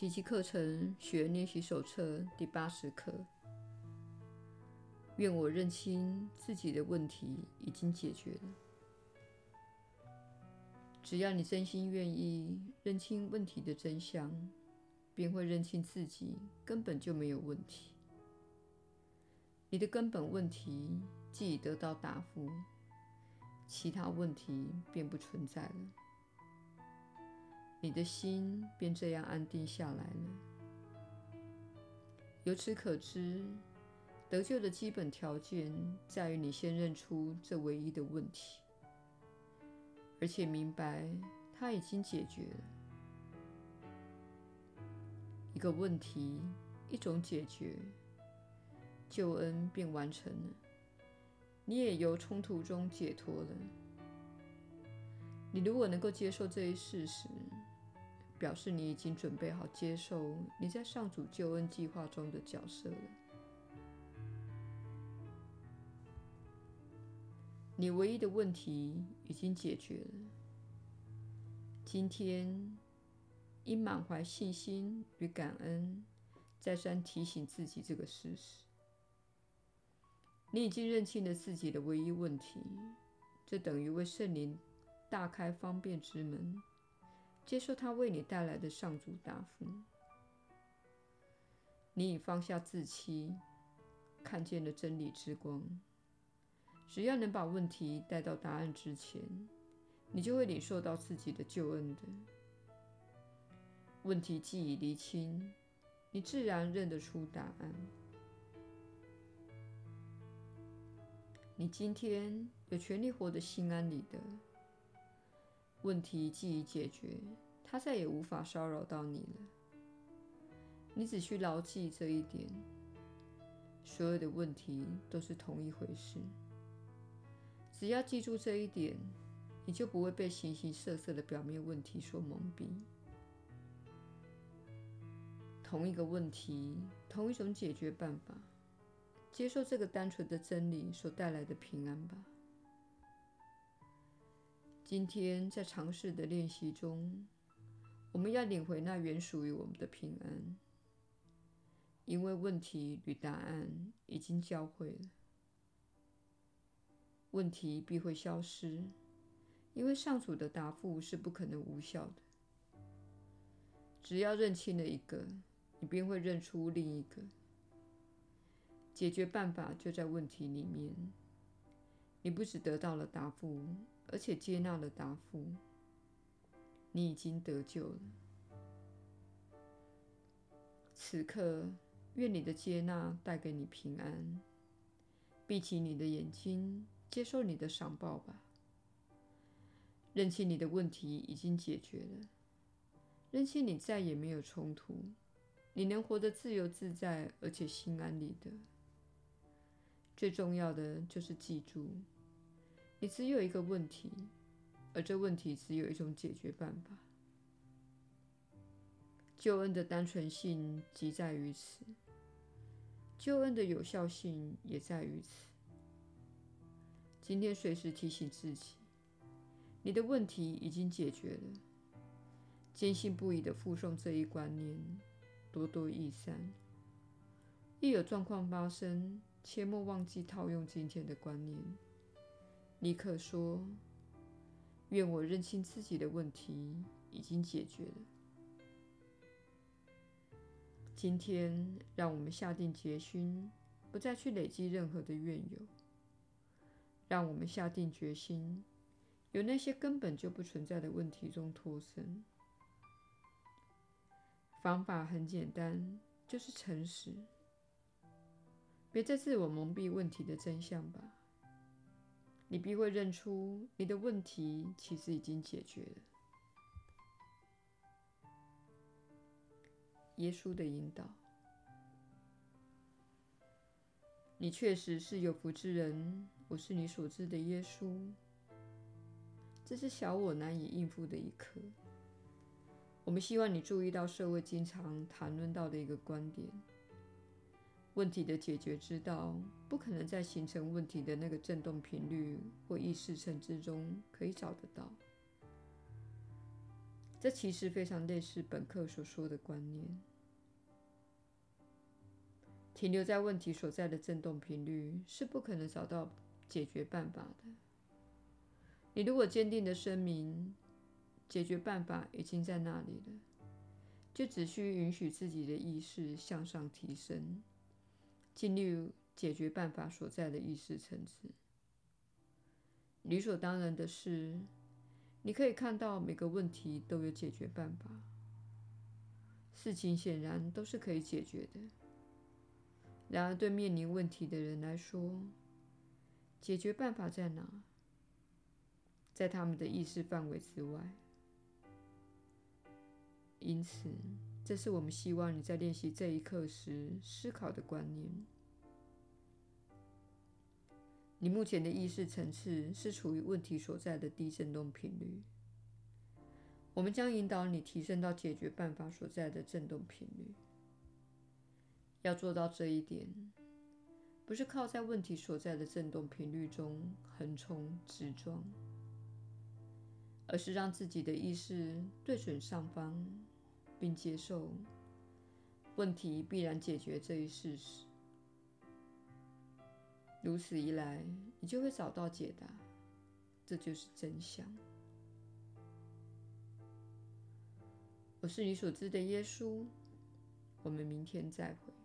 奇迹课程学练习手册第八十课。愿我认清自己的问题已经解决了。只要你真心愿意认清问题的真相，便会认清自己根本就没有问题。你的根本问题既已得到答复，其他问题便不存在了。你的心便这样安定下来了。由此可知，得救的基本条件在于你先认出这唯一的问题，而且明白它已经解决了。一个问题，一种解决，救恩便完成了。你也由冲突中解脱了。你如果能够接受这一事实，表示你已经准备好接受你在上主救恩计划中的角色了。你唯一的问题已经解决了。今天，应满怀信心与感恩，再三提醒自己这个事实：你已经认清了自己的唯一问题，这等于为圣灵大开方便之门。接受他为你带来的上主答复。你已放下自欺，看见了真理之光。只要能把问题带到答案之前，你就会领受到自己的救恩的。问题既已厘清，你自然认得出答案。你今天有权利活得心安理得。问题既已解决，它再也无法骚扰到你了。你只需牢记这一点：所有的问题都是同一回事。只要记住这一点，你就不会被形形色色的表面问题所蒙蔽。同一个问题，同一种解决办法，接受这个单纯的真理所带来的平安吧。今天在尝试的练习中，我们要领回那原属于我们的平安，因为问题与答案已经交汇了。问题必会消失，因为上主的答复是不可能无效的。只要认清了一个，你便会认出另一个。解决办法就在问题里面。你不只得到了答复。而且接纳了答复，你已经得救了。此刻，愿你的接纳带给你平安。闭起你的眼睛，接受你的赏报吧。认清你的问题已经解决了，认清你再也没有冲突，你能活得自由自在，而且心安理得。最重要的就是记住。你只有一个问题，而这问题只有一种解决办法。救恩的单纯性即在于此，救恩的有效性也在于此。今天随时提醒自己，你的问题已经解决了。坚信不疑地复诵这一观念，多多益善。一有状况发生，切莫忘记套用今天的观念。尼克说：“愿我认清自己的问题已经解决了。今天，让我们下定决心，不再去累积任何的怨尤。让我们下定决心，由那些根本就不存在的问题中脱身。方法很简单，就是诚实。别再自我蒙蔽问题的真相吧。”你必会认出你的问题其实已经解决了。耶稣的引导，你确实是有福之人。我是你所知的耶稣。这是小我难以应付的一刻。我们希望你注意到社会经常谈论到的一个观点。问题的解决之道，不可能在形成问题的那个振动频率或意识层之中可以找得到。这其实非常类似本课所说的观念。停留在问题所在的振动频率是不可能找到解决办法的。你如果坚定的声明解决办法已经在那里了，就只需允许自己的意识向上提升，进入解决办法所在的意识层次。理所当然的是，你可以看到每个问题都有解决办法，事情显然都是可以解决的。然而，对面临问题的人来说，解决办法在哪？在他们的意识范围之外。因此，这是我们希望你在练习这一课时思考的观念。你目前的意识层次是处于问题所在的低振动频率。我们将引导你提升到解决办法所在的振动频率。要做到这一点，不是靠在问题所在的振动频率中横冲直撞，而是让自己的意识对准上方，并接受问题必然解决这一事实。如此一来，你就会找到解答，这就是真相。我是你所知的耶稣。我们明天再会。